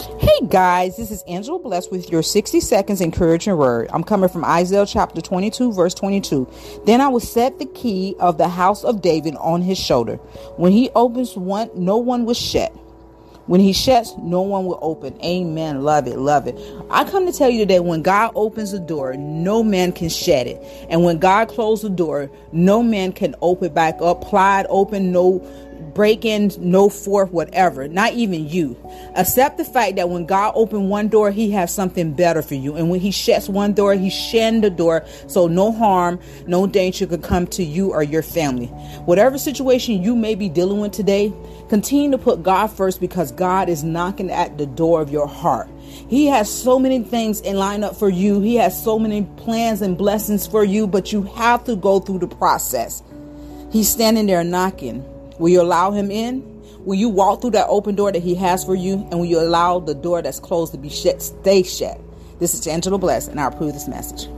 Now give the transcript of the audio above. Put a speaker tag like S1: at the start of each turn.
S1: Hey guys, this is Angela Bless with your 60 seconds encouraging word. I'm coming from Isaiah chapter 22, verse 22. Then I will set the key of the house of David on his shoulder. When he opens one, no one will shut. When he shuts, no one will open. Amen. Love it. Love it. I come to tell you today when God opens a door, no man can shut it. And when God closes the door, no man can open back up, it open, no break in, no forth, whatever. Not even you. Accept the fact that when God opened one door, He has something better for you. And when He shuts one door, he shutting the door so no harm, no danger could come to you or your family. Whatever situation you may be dealing with today, continue to put God first because God is knocking at the door of your heart. He has so many things in line up for you. He has so many plans and blessings for you, but you have to go through the process. He's standing there knocking. Will you allow him in? Will you walk through that open door that he has for you? And will you allow the door that's closed to be shut, stay shut? This is Angela Bless, and I approve this message.